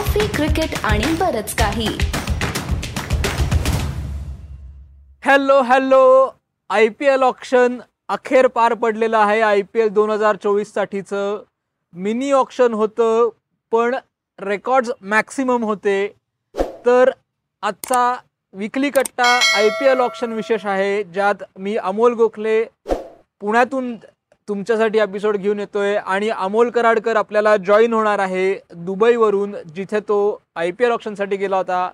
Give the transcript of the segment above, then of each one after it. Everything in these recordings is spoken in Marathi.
कॉफी क्रिकेट आणि बरच काही. Hello hello I P L auction अखेर पार पडलेलं आहे. आय पी एल दोन हजार चोवीस साठीचं मिनी ऑक्शन होतं पण रेकॉर्ड्स मॅक्सिमम होते. तर आजचा विकली कट्टा आय पी एल ऑक्शन विशेष आहे ज्यात मी अमोल गोखले पुण्यातून तुमच्यासाठी एपिसोड घेऊन येतोय आणि अमोल कराडकर आपल्याला जॉईन होणार आहे दुबईवरून जिथे तो आय पी एल ऑप्शनसाठी गेला होता.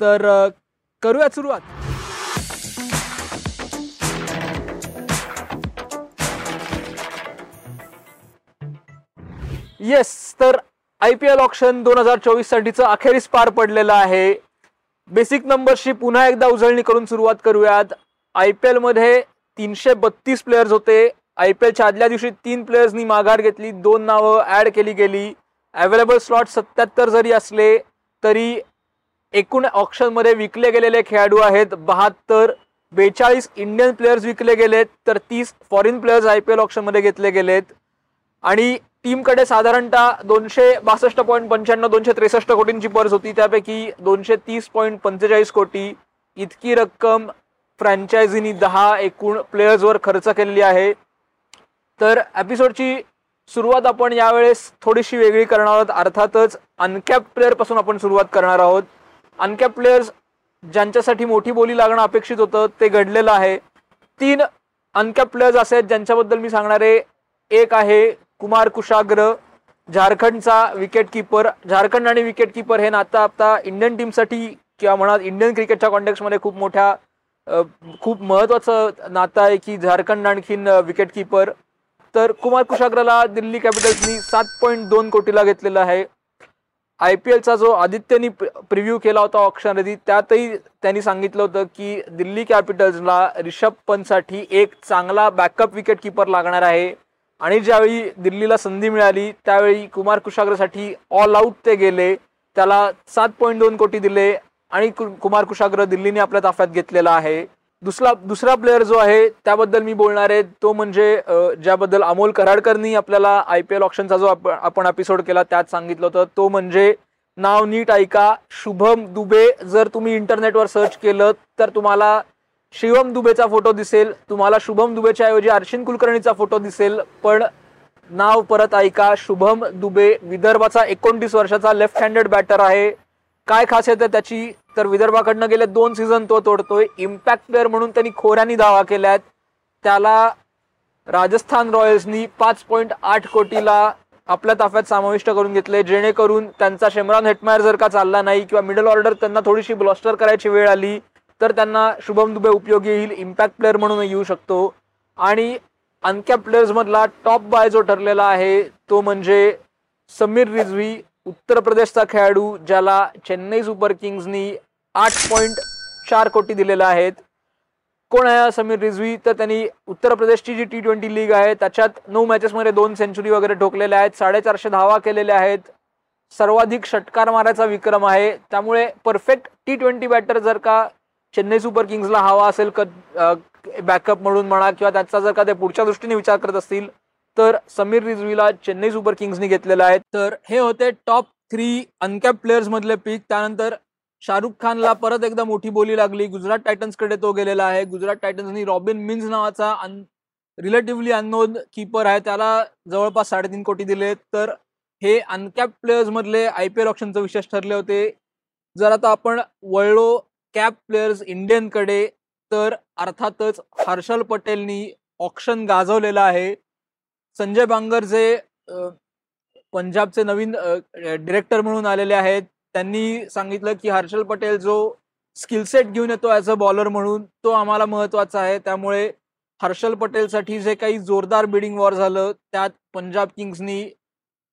तर करूयात सुरुवात. येस तर आय पी एल ऑप्शन दोन हजार चोवीस साठीचं अखेरीस पार पडलेलं आहे. बेसिक नंबरशी पुन्हा एकदा उजळणी करून सुरुवात करूयात. आय पी एलमध्ये तीनशे बत्तीस प्लेयर्स होते. आय पी एलच्या आदल्या दिवशी तीन प्लेयर्सनी माघार घेतली. दोन नावं ॲड केली गेली. अवेलेबल स्लॉट सत्याहत्तर जरी असले तरी एकूण ऑप्शनमध्ये विकले गेलेले खेळाडू आहेत. बहात्तर बेचाळीस इंडियन प्लेयर्स विकले गेलेत तर तीस foreign players I P L ऑप्शनमध्ये घेतले गेलेत. आणि टीमकडे साधारणतः दोनशे बासष्ट पॉईंट पंच्याण्णव दोनशे त्रेसष्ट कोटींची पर्स होती. त्यापैकी दोनशे तीस पॉईंट पंचेचाळीस कोटी इतकी रक्कम फ्रँचायझीनी दहा एकूण प्लेयर्सवर खर्च केलेली आहे. तर एपिसोडची सुरुवात आपण यावेळेस थोडीशी वेगळी करणार आहोत. अर्थातच अनकॅप प्लेअरपासून आपण सुरुवात करणार आहोत. अनकॅप प्लेयर्स ज्यांच्यासाठी मोठी बोली लागणं अपेक्षित होतं ते घडलेलं आहे. तीन अनकॅप प्लेयर्स असे आहेत ज्यांच्याबद्दल मी सांगणार आहे एक आहे कुमार कुशाग्र झारखंडचा विकेट किपर झारखंड आणि विकेट किपर हे नातं आता इंडियन टीमसाठी किंवा म्हणा इंडियन क्रिकेटच्या कॉन्टेक्समध्ये खूप मोठ्या खूप महत्त्वाचं नातं आहे की झारखंड आणखीन विकेट किपर तर कुमार कुशाग्रला दिल्ली कॅपिटल्सनी सात पॉईंट दोन कोटीला घेतलेला आहे. आय पी एलचा जो आदित्यनी प्रिव्ह्यू केला होता ऑप्शन आधी त्यातही त्यांनी सांगितलं होतं की दिल्ली कॅपिटल्सला रिषभ पंतसाठी एक चांगला बॅकअप विकेट किपर लागणार आहे. आणि ज्यावेळी दिल्लीला संधी मिळाली त्यावेळी कुमार कुशाग्रसाठी ऑल आऊट ते गेले. त्याला सात पॉईंट दोन कोटी दिले आणि कु- कुमार कुशाग्र दिल्लीने आपल्या ताफ्यात घेतलेला आहे. दुसरा दुसरा प्लेअर जो आहे त्याबद्दल मी बोलणार आहे तो म्हणजे ज्याबद्दल अमोल कराडकरनी आपल्याला आय पी एल ऑप्शनचा जो आप- आपण एपिसोड केला त्यात सांगितलं होतं. तो म्हणजे नाव नीट ऐका शुभम दुबे. जर तुम्ही इंटरनेटवर सर्च केलं तर तुम्हाला शिवम दुबेचा फोटो दिसेल. तुम्हाला शुभम दुबेच्या ऐवजी अर्शिन कुलकर्णीचा फोटो दिसेल. पण नाव परत ऐका शुभम दुबे विदर्भाचा एकोणतीस वर्षाचा लेफ्ट हँडेड बॅटर आहे. काय खासियत आहे त्याची? तर विदर्भाकडनं गेले दोन सीझन तो तोडतोय. इम्पॅक्ट प्लेअर म्हणून त्यांनी खोऱ्यानी दावा केल्यात. त्याला राजस्थान रॉयल्सनी पाच पॉईंट आठ कोटीला आपल्या ताफ्यात समाविष्ट करून घेतले जेणेकरून त्यांचा शेमरान हेटमायर जर का चालला नाही किंवा मिडल ऑर्डर त्यांना थोडीशी ब्लॉस्टर करायची वेळ आली तर त्यांना शुभम दुबे उपयोगी येईल. इम्पॅक्ट प्लेअर म्हणून येऊ शकतो. आणि अनकॅप प्लेयर्समधला टॉप बाय जो ठरलेला आहे तो म्हणजे समीर रिझवी उत्तर प्रदेशचा खेळाडू ज्याला चेन्नई सुपर किंग्सनी आठ पॉईंट चार कोटी दिलेला आहेत. कोण आहे समीर रिझवी तर त्यांनी उत्तर प्रदेशची जी टी ट्वेंटी लीग आहे त्याच्यात नऊ मॅचेसमध्ये दोन सेंचुरी वगैरे ठोकलेल्या आहेत. साडेचारशे धावा केलेल्या आहेत. सर्वाधिक षटकार मारायचा विक्रम आहे. त्यामुळे परफेक्ट टी ट्वेंटी बॅटर जर का चेन्नई सुपर किंग्सला हवा असेल क बॅकअप म्हणून म्हणा किंवा त्याचा जर का ते पुढच्या दृष्टीने विचार करत असतील तर समीर रिजवीला चेन्नई सुपर किंग्सनी घेतलेला आहे. तर हे होते टॉप थ्री अनकॅप प्लेयर्स मधले पिक. त्यानंतर शाहरुख खानला परत एकदा मोठी बोली लागली. गुजरात टायटन्सकडे तो गेलेला आहे. गुजरात टायटन्सनी रॉबिन मिन्स नावाचा अन रिलेटिव्हली अननोन कीपर आहे. त्याला जवळपास साडेतीन कोटी दिले. तर हे अनकॅप प्लेयर्स मधले आय पी एल ऑप्शनचं विशेष ठरले होते. जर आता आपण वळलो कॅप प्लेयर्स इंडियनकडे तर अर्थातच हर्षल पटेलनी ऑप्शन गाजवलेलं आहे. संजय बांगर जे पंजाबचे नवीन डिरेक्टर म्हणून आलेले आहेत त्यांनी सांगितलं की हर्षल पटेल जो स्किलसेट घेऊन येतो ॲज अ बॉलर म्हणून तो आम्हाला महत्त्वाचा आहे. त्यामुळे हर्षल पटेलसाठी जे काही जोरदार बिडिंग वॉर झालं त्यात पंजाब किंग्सनी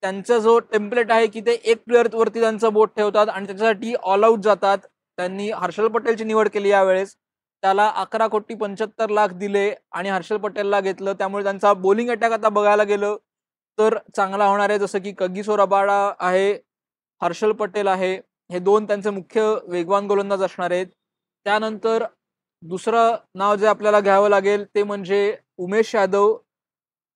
त्यांचा जो टेम्पलेट आहे की ते एक प्लेअरवरती त्यांचं बोट ठेवतात आणि त्याच्यासाठी ऑल आऊट जातात. त्यांनी हर्षल पटेलची निवड केली यावेळेस. त्याला अकरा कोटी पंच्याहत्तर लाख दिले आणि हर्षल पटेलला घेतलं. त्यामुळे त्यांचा बॉलिंग अटॅक आता बघायला गेलं तर चांगला होणार आहे. जसं की कगिसो रबाडा आहे हर्षल पटेल आहे. हे दोन त्यांचे मुख्य वेगवान गोलंदाज असणार आहेत. त्यानंतर दुसरं नाव जे आपल्याला घ्यावं लागेल ते म्हणजे उमेश यादव.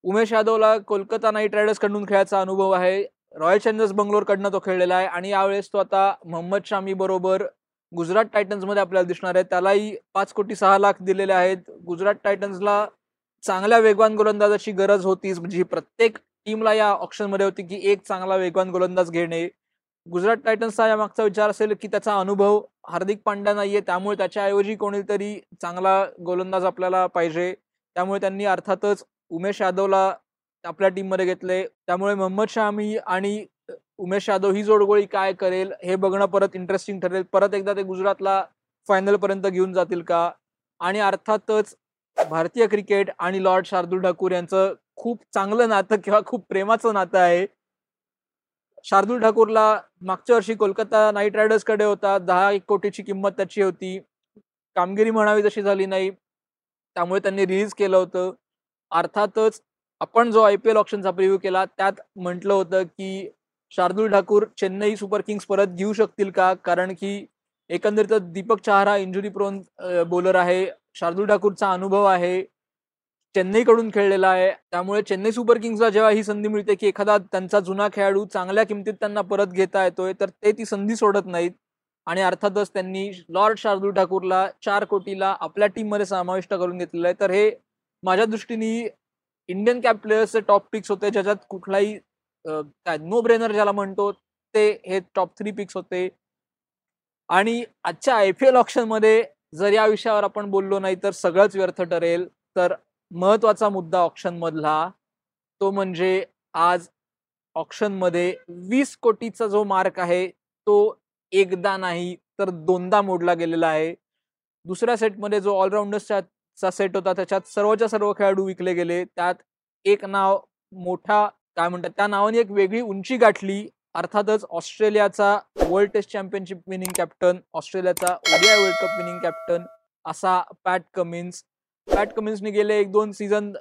उमेश यादवला कोलकाता नाईट रायडर्सकडून खेळायचा अनुभव आहे. रॉयल चॅलेंजर्स बंगलोरकडनं तो खेळलेला आहे आणि यावेळेस तो आता मोहम्मद शामी बरोबर गुजरात टायटन्समध्ये आपल्याला दिसणार आहे. त्यालाही पाच कोटी सहा लाख दिलेले आहेत. गुजरात टायटन्सला चांगल्या वेगवान गोलंदाजाची गरज होतीच म्हणजे प्रत्येक टीमला या ऑप्शनमध्ये होती की एक चांगला वेगवान गोलंदाज घेणे. गुजरात टायटन्सचा या मागचा विचार असेल की त्याचा अनुभव हार्दिक पांड्या नाहीये. त्यामुळे त्याच्याऐवजी कोणीतरी चांगला गोलंदाज आपल्याला पाहिजे. त्यामुळे त्यांनी अर्थातच उमेश यादवला आपल्या टीममध्ये घेतले. त्यामुळे मोहम्मद शामी आणि उमेश यादव ही जोडगोळी काय करेल हे बघणं परत इंटरेस्टिंग ठरेल. परत एकदा ते गुजरातला फायनल पर्यंत घेऊन जातील का? आणि अर्थातच भारतीय क्रिकेट आणि लॉर्ड शार्दूल ठाकूर यांचं खूप चांगलं नातं किंवा खूप प्रेमाचं नातं आहे. शार्दूल ठाकूरला मागच्या वर्षी कोलकाता नाईट रायडर्सकडे होता. दहा एक कोटीची किंमत त्याची होती. कामगिरी म्हणावी तशी झाली नाही. त्यामुळे त्यांनी रिलीज केलं होतं. अर्थातच आपण जो आय पी एल ऑप्शनचा प्रिव्ह्यू केला त्यात म्हटलं होतं की शार्दूल ठाकूर चेन्नई सुपर किंग्स परत घेऊ शकतील का? कारण की एकंदरीत दीपक चहारा इंजुरी प्रोन बॉलर आहे. शार्दूल ठाकूरचा अनुभव आहे. चेन्नईकडून खेळलेला आहे. त्यामुळे चेन्नई सुपर किंग्सला जेव्हा ही संधी मिळते की एखादा त्यांचा जुना खेळाडू चांगल्या किमतीत त्यांना परत घेता येतोय तर ते ती संधी सोडत नाहीत. आणि अर्थातच त्यांनी लॉर्ड शार्दूल ठाकूरला चार कोटीला आपल्या टीममध्ये समाविष्ट करून घेतलेलं आहे. तर हे माझ्या दृष्टीने इंडियन कॅप प्लेयर्सचे टॉप पिक्स होते ज्याच्यात कुठलाही काय नो ब्रेनर ज्याला म्हणतो ते हे टॉप थ्री पिक्स होते. आणि आजच्या आय पी एल ऑप्शनमध्ये जर या विषयावर आपण बोललो नाही तर सगळंच व्यर्थ ठरेल. तर महत्त्वाचा मुद्दा ऑप्शनमधला तो म्हणजे आज ऑप्शनमध्ये वीस कोटीचा जो मार्क आहे तो एकदा नाही तर दोनदा मोडला गेलेला आहे. दुसऱ्या सेटमध्ये जो ऑलराऊंडर्सचा सेट होता त्याच्यात सर्वच्या सर्व खेळाडू विकले गेले. त्यात एक नाव मोठा काय म्हणतात त्या नावाने एक वेगळी उंची गाठली. अर्थातच ऑस्ट्रेलियाचा world test championship winning captain ऑस्ट्रेलियाचा ओडिया वर्ल्ड कप विनिंग कॅप्टन असा पॅट कमिन्स. पॅट कमिन्सने गेले एक दोन सीझन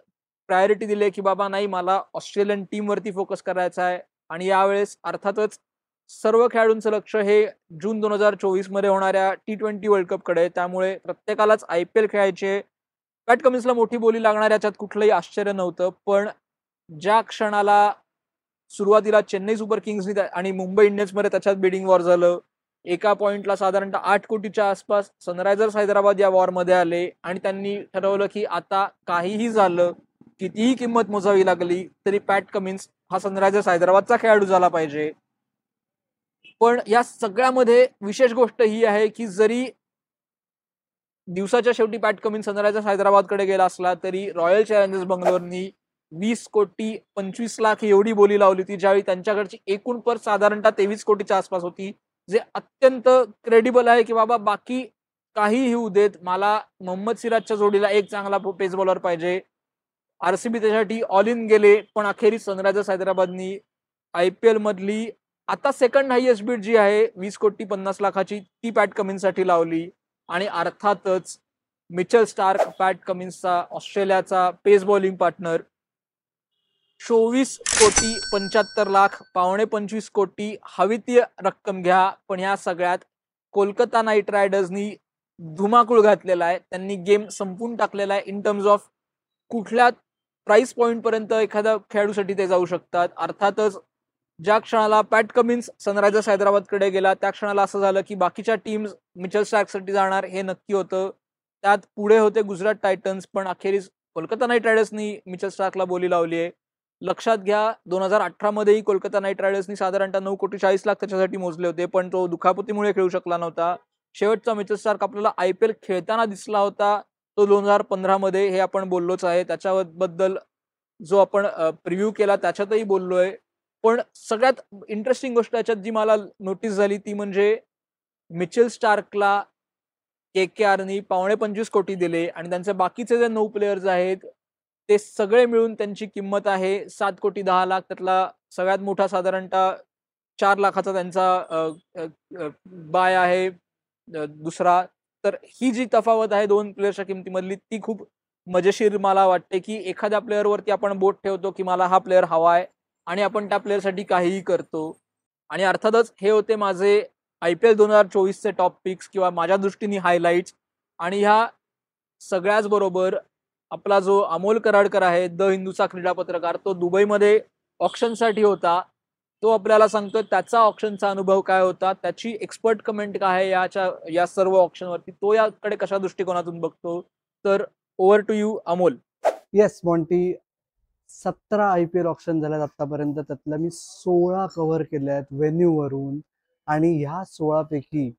प्रायोरिटी दिले की बाबा नाही मला ऑस्ट्रेलियन टीम वरती फोकस करायचा आहे. आणि यावेळेस अर्थातच सर्व खेळाडूंचं लक्ष हे जून दोन हजार चोवीसमध्ये होणाऱ्या टी ट्वेंटी वर्ल्ड कपकडे त्यामुळे प्रत्येकालाच आय पी एल खेळायचे. पॅट कमिन्सला मोठी बोली लागणार याच्यात कुठलंही आश्चर्य नव्हतं. पण ज्या क्षणाला सुरुवातीला चेन्नई सुपर किंग्स आणि मुंबई इंडियन्समध्ये त्याच्यात बिडिंग वॉर झालं. एका पॉइंटला साधारणतः आठ कोटीच्या आसपास सनरायझर्स हैदराबाद या वॉरमध्ये आले आणि त्यांनी ठरवलं की आता काहीही झालं कितीही किंमत मोजावी लागली तरी पॅट कमिन्स हा सनरायझर्स हैदराबादचा खेळाडू झाला पाहिजे. पण या सगळ्यामध्ये विशेष गोष्ट ही आहे की जरी दिवसाच्या शेवटी पॅट कमिन्स सनरायझर्स हैदराबादकडे गेला असला तरी रॉयल चॅलेंजर्स बंगलोरनी वीस कोटी पंचवीस लाख एवढी बोली लावली होती ज्यावेळी त्यांच्याकडची एकूण पर साधारणतः तेवीस कोटीच्या आसपास होती जे अत्यंत क्रेडिबल आहे की बाबा बाकी काही होऊ देत मला मोहम्मद सिराजच्या जोडीला एक चांगला पेस बॉलर पाहिजे. आरसीबी त्याच्यासाठी ऑल इन गेले पण अखेरीस सनरायझर्स हैदराबादनी आय पी एल मधली आता सेकंड हायएस्ट बीट जी आहे वीस कोटी पन्नास लाखाची ती पॅट कमिन्ससाठी लावली. आणि अर्थातच मिचल स्टार्क पॅट कमिन्सचा ऑस्ट्रेलियाचा पेस बॉलिंग पार्टनर चोवीस कोटी पंच्याहत्तर लाख पावणे पंचवीस कोटी हवितीय रक्कम घ्या. पण ह्या सगळ्यात कोलकाता नाईट रायडर्सनी धुमाकूळ घातलेला आहे. त्यांनी गेम संपून टाकलेला आहे. इन टर्म्स ऑफ कुठल्या प्राईस पॉईंटपर्यंत एखाद्या खेळाडूसाठी ते जाऊ शकतात. अर्थातच ज्या क्षणाला पॅट कमिन्स सनरायझर्स हैदराबादकडे गेला त्या क्षणाला असं झालं की बाकीच्या टीम्स मिचल स्टॅकसाठी जाणार हे नक्की होतं. त्यात पुढे होते गुजरात टायटन्स पण अखेरीस कोलकाता नाईट रायडर्सनी मिचल स्टार्कला बोली लावली आहे. लक्षात घ्या दोन हजार अठरा मध्येही कोलकाता नाईट रायडर्सनी साधारणतः नऊ कोटी चाळीस लाख त्याच्यासाठी मोजले होते पण तो दुखापतीमुळे खेळू शकला नव्हता. शेवटचा मिचल स्टार्क आपल्याला आय पी एल खेळताना दिसला होता तो दोन हजार पंधरा मध्ये हे आपण बोललोच आहे. त्याच्याबद्दल जो आपण प्रिव्ह्यू केला त्याच्यातही बोललोय. पण सगळ्यात इंटरेस्टिंग गोष्ट याच्यात जी मला नोटीस झाली ती म्हणजे मिचेल स्टार्कला के के आरनी पावणे पंचवीस कोटी दिले आणि त्यांचे बाकीचे जे नऊ प्लेयर्स आहेत ते सगळे मिळून त्यांची किंमत आहे. सात कोटी दहा लाख त्यातला सगळ्यात मोठा साधारणतः चार लाखाचा त्यांचा बाय आहे दुसरा. तर ही जी तफावत आहे दोन प्लेयरच्या किमतीमधली ती खूप मजेशीर मला वाटते की एखाद्या प्लेअरवरती आपण बोट ठेवतो की मला हा प्लेअर हवा आहे आणि आपण त्या प्लेअरसाठी काहीही करतो. आणि अर्थातच हे होते माझे आय पी एल दोन हजार चोवीसचे टॉप पिक्स किंवा माझ्या दृष्टीने हायलाईट्स आणि ह्या सगळ्याच बरोबर आपला जो अमोल कराडकर आहे द हिंदूचा क्रीडा पत्रकार तो दुबईमध्ये ऑप्शनसाठी होता. तो आपल्याला सांगतोय त्याचा ऑप्शनचा अनुभव काय होता? त्याची एक्सपर्ट कमेंट काय आहे याच्या या सर्व ऑप्शनवरती तो याकडे कशा दृष्टिकोनातून बघतो? तर over to you Amol. Yes Monty सतरा आय पी एल ऑप्शन झाल्यात आतापर्यंत. त्यातल्या मी सोळा कव्हर केल्या आहेत व्हेन्यूवरून आणि ह्या सोळापैकी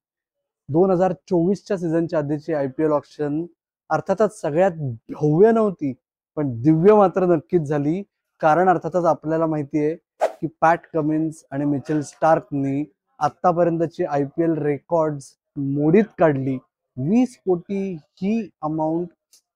दोन हजार चोवीसच्या सीझनच्या आधीची आय पी एल ऑप्शन अर्थातच सगळ्यात भव्य नव्हती पण दिव्य मात्र नक्कीच झाली. कारण अर्थातच आपल्याला माहिती आहे की पॅट कमिन्स आणि मिचेल स्टार्कनी आतापर्यंतची आय पी एल रेकॉर्ड्स मोडीत काढली. वीस कोटी ही अमाऊंट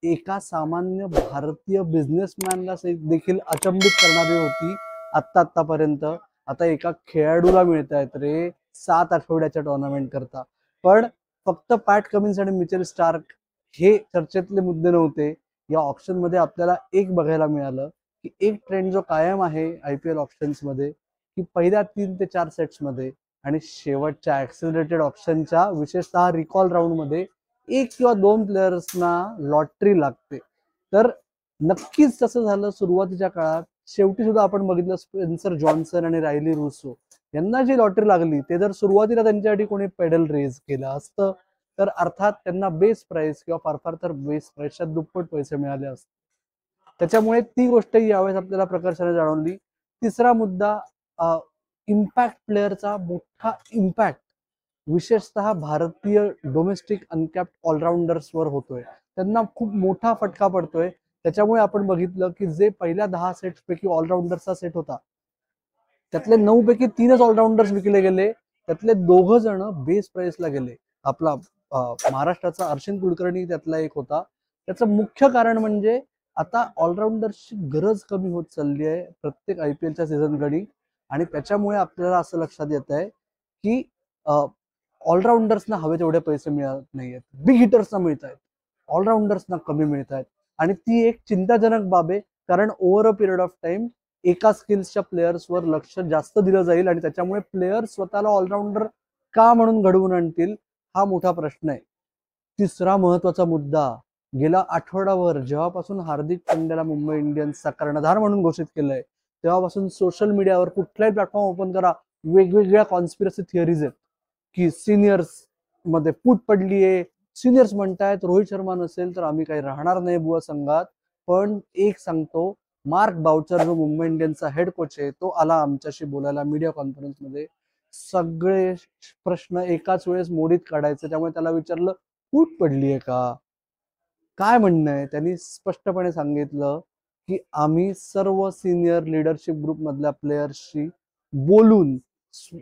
एका सामान्य भारतीय बिझनेसमॅनला देखील अचंबित करणारी होती आत्ता आत्तापर्यंत. आता एका खेळाडूला मिळत आहेत रे सात आठवड्याच्या टुर्नामेंट करता. पण फक्त पॅट कमिन्स आणि मिचेल स्टार्क हे चर्चेतले मुद्दे नव्हते. या ऑप्शनमध्ये आपल्याला एक बघायला मिळालं की एक ट्रेंड जो कायम आहे आय पी एल ऑप्शन्समध्ये की पहिल्या तीन ते चार सेट्समध्ये आणि शेवटच्या ऍक्सिलरेटेड ऑप्शनच्या विशेषतः रिकॉल राऊंडमध्ये एक किंवा दोन प्लेयर्सना लॉटरी लागते. तर नक्कीच तसं झालं सुरुवातीच्या काळात. शेवटी सुद्धा आपण बघितलं स्पेन्सर जॉन्सन आणि रायली रुसो यांना जी लॉटरी लागली ते जर सुरुवातीला त्यांच्यासाठी कोणी पेडल रेज केलं असतं तर अर्थात त्यांना बेस प्राइस किंवा फार फार तर बेस प्राइसच्या दुप्पट पैसे मिळाले असते. त्याच्यामुळे ती गोष्ट यावेळेस आपल्याला प्रकर्षाने जाणवली. तिसरा मुद्दा इम्पॅक्ट प्लेअरचा मोठा इम्पॅक्ट विशेषतः भारतीय डोमेस्टिक अनकॅप्ट ऑलराऊंडर्सवर होतोय. त्यांना खूप मोठा फटका पडतोय. त्याच्यामुळे आपण बघितलं की जे पहिल्या दहा सेट्स पैकी ऑलराऊंडर्सचा सेट होता त्यातले नऊ पैकी तीनच ऑलराऊंडर्स विकले गेले. त्यातले दोघ जण बेस प्राइसला गेले. आपला महाराष्ट्राचा अर्शिन कुलकर्णी त्यातला एक होता. त्याचं मुख्य कारण म्हणजे आता ऑलराऊंडरची गरज कमी होत चालली आहे प्रत्येक आय पी एलच्या सीझन घडी आणि त्याच्यामुळे आपल्याला असं लक्षात येत आहे की ऑलराऊंडर्सना हवे तेवढे पैसे मिळत नाही आहेत. बिग हिटर्सना मिळत आहेत. ऑलराऊंडर्सना कमी मिळत आहेत. आणि ती एक चिंताजनक बाब आहे कारण over a period of time एका स्किल्सच्या प्लेयर्सवर लक्ष जास्त दिलं जाईल आणि त्याच्यामुळे प्लेयर स्वतःला ऑलराऊंडर का म्हणून घडवून आणतील? हा मोठा प्रश्न आहे. तिसरा महत्त्वाचा मुद्दा गेला आठवडाभर जेव्हापासून हार्दिक पंड्याला मुंबई इंडियन्सचा कर्णधार म्हणून घोषित केलंय तेव्हापासून सोशल मीडियावर कुठलाही प्लॅटफॉर्म ओपन करा वेगवेगळ्या कॉन्स्पिरसी थिअरीज आहेत. की सिनियर्समध्ये फूट पडली आहे सिनियर्स म्हणतायत रोहित शर्मा नसेल तर आम्ही काही राहणार नाही बुवा संघात. पण एक सांगतो मार्क बाउचर जो मुंबई इंडियन्सचा हेड कोच आहे तो आला आमच्याशी बोलायला मीडिया कॉन्फरन्समध्ये. सगळे प्रश्न एकाच वेळेस मोडीत काढायचे. त्यामुळे त्याला विचारलं फूट पडली आहे का? काय म्हणणं आहे? त्यांनी स्पष्टपणे सांगितलं की आम्ही सर्व सिनियर लिडरशिप ग्रुप मधल्या प्लेयर्सशी बोलून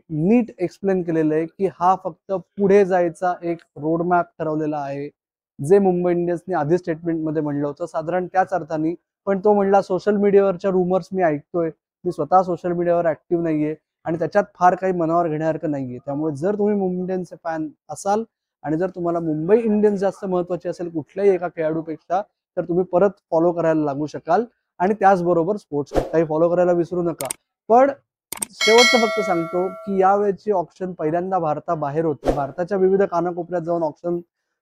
नीट एक्सप्लेन केलेलं आहे की हा फक्त पुढे जायचा एक रोडमॅप ठरवलेला आहे. जे मुंबई इंडियन्सने आधी स्टेटमेंटमध्ये म्हणलं होतं साधारण त्याच अर्थाने. पण तो म्हणला सोशल मीडियावरच्या रुमर्स मी ऐकतोय. मी स्वतः सोशल मीडियावर ऍक्टिव्ह नाहीये. आणि त्याच्यात फार काही मनावर घेण्यासारखं नाहीये. त्यामुळे जर तुम्ही मुंबई इंडियन्सचे फॅन असाल आणि जर तुम्हाला मुंबई इंडियन्स जास्त महत्वाची असेल कुठल्याही एका खेळाडूपेक्षा तर तुम्ही परत फॉलो करायला लागू शकाल. आणि त्याचबरोबर स्पोर्ट्स काही फॉलो करायला विसरू नका. पण शेवटचं फक्त सांगतो की यावेळेची ऑप्शन पहिल्यांदा भारताबाहेर होते. भारताच्या विविध कानाकोपऱ्यात जाऊन ऑप्शन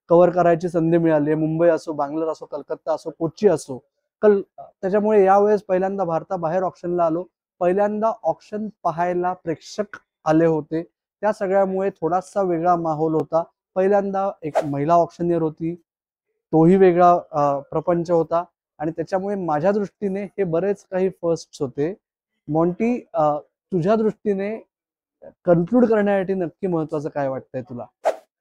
कव्हर करायची संधी मिळाली. मुंबई असो बांगलोर असो कलकत्ता असो कोची असो. कल त्याच्यामुळे यावेळेस पहिल्यांदा भारताबाहेर ऑप्शनला आलो. पहिल्यांदा ऑप्शन पाहायला प्रेक्षक आले होते. त्या सगळ्यामुळे थोडासा वेगळा माहोल होता. पहिल्यांदा एक महिला ऑप्शनियर होती. तोही वेगळा प्रपंच होता. आणि त्याच्यामुळे माझ्या दृष्टीने हे बरेच काही फर्स्ट होते. मॉन्टी तुझ्या दृष्टीने कन्क्लूड करण्यासाठी नक्की महत्वाचं काय वाटतंय तुला?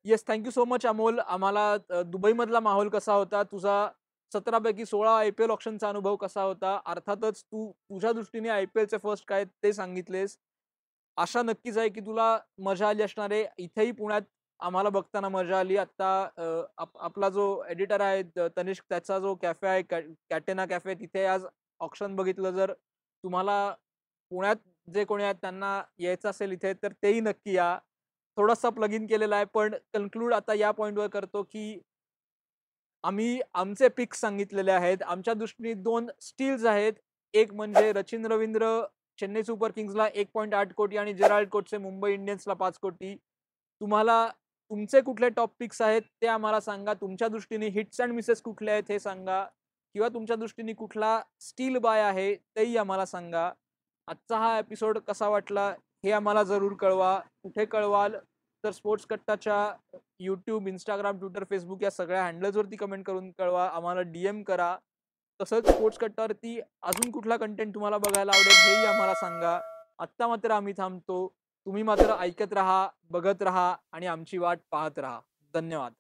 Yes thank you so much Amol. आम्हाला दुबईमधला माहोल कसा होता? तुझा सतरा पैकी सोळा आय पी एल ऑप्शनचा अनुभव कसा होता? अर्थातच तू तुझ्या दृष्टीने आय पी एलचे फर्स्ट काय ते सांगितलेस. आशा नक्कीच आहे की तुला मजा आली असणार आहे. इथेही पुण्यात आम्हाला बघताना मजा आली. आता आपला जो एडिटर आहे तनिष्क त्याचा जो कॅफे आहे कॅटेना कॅफे तिथे आज ऑप्शन बघितलं जर तुम्हाला पुण्यात जे कोणी आहेत त्यांना यायचं असेल इथे तर तेही नक्की या. थोडासा प्लग इन केलेला आहे पण कन्क्लूड आता या पॉईंटवर करतो की आम्ही आमचे पिक्स सांगितलेले आहेत. आमच्या दृष्टीने दोन स्टील्स आहेत. एक म्हणजे रचिन रवींद्र चेन्नई सुपर किंग्सला एक पॉईंट आठ कोटी आणि जेराल्ड कोटचे मुंबई इंडियन्सला पाच कोटी. तुम्हाला तुमचे कुठले टॉप पिक्स आहेत ते आम्हाला सांगा. तुमच्या दृष्टीने हिट्स अँड मिसेस कुठले आहेत हे सांगा. किंवा तुमच्या दृष्टीने कुठला स्टील बाय आहे तेही आम्हाला सांगा. आजचा हा एपिसोड कसा वाटला हे आम्हाला जरूर कळवा. कुठे कळवाल? तर स्पोर्ट्स कट्टाच्या यूट्यूब इंस्टाग्राम ट्विटर फेसबुक या सगळ्या हँडल्सवरती कमेंट करून कळवा. आम्हाला डीएम करा. तसंच स्पोर्ट्स कट्टावरती अजून कुठला कंटेंट तुम्हाला बघायला आवडेल हेही आम्हाला सांगा. आत्ता मात्र आम्ही थांबतो. तुम्ही मात्र ऐकत राहा बघत राहा आणि आमची वाट पाहत राहा. धन्यवाद.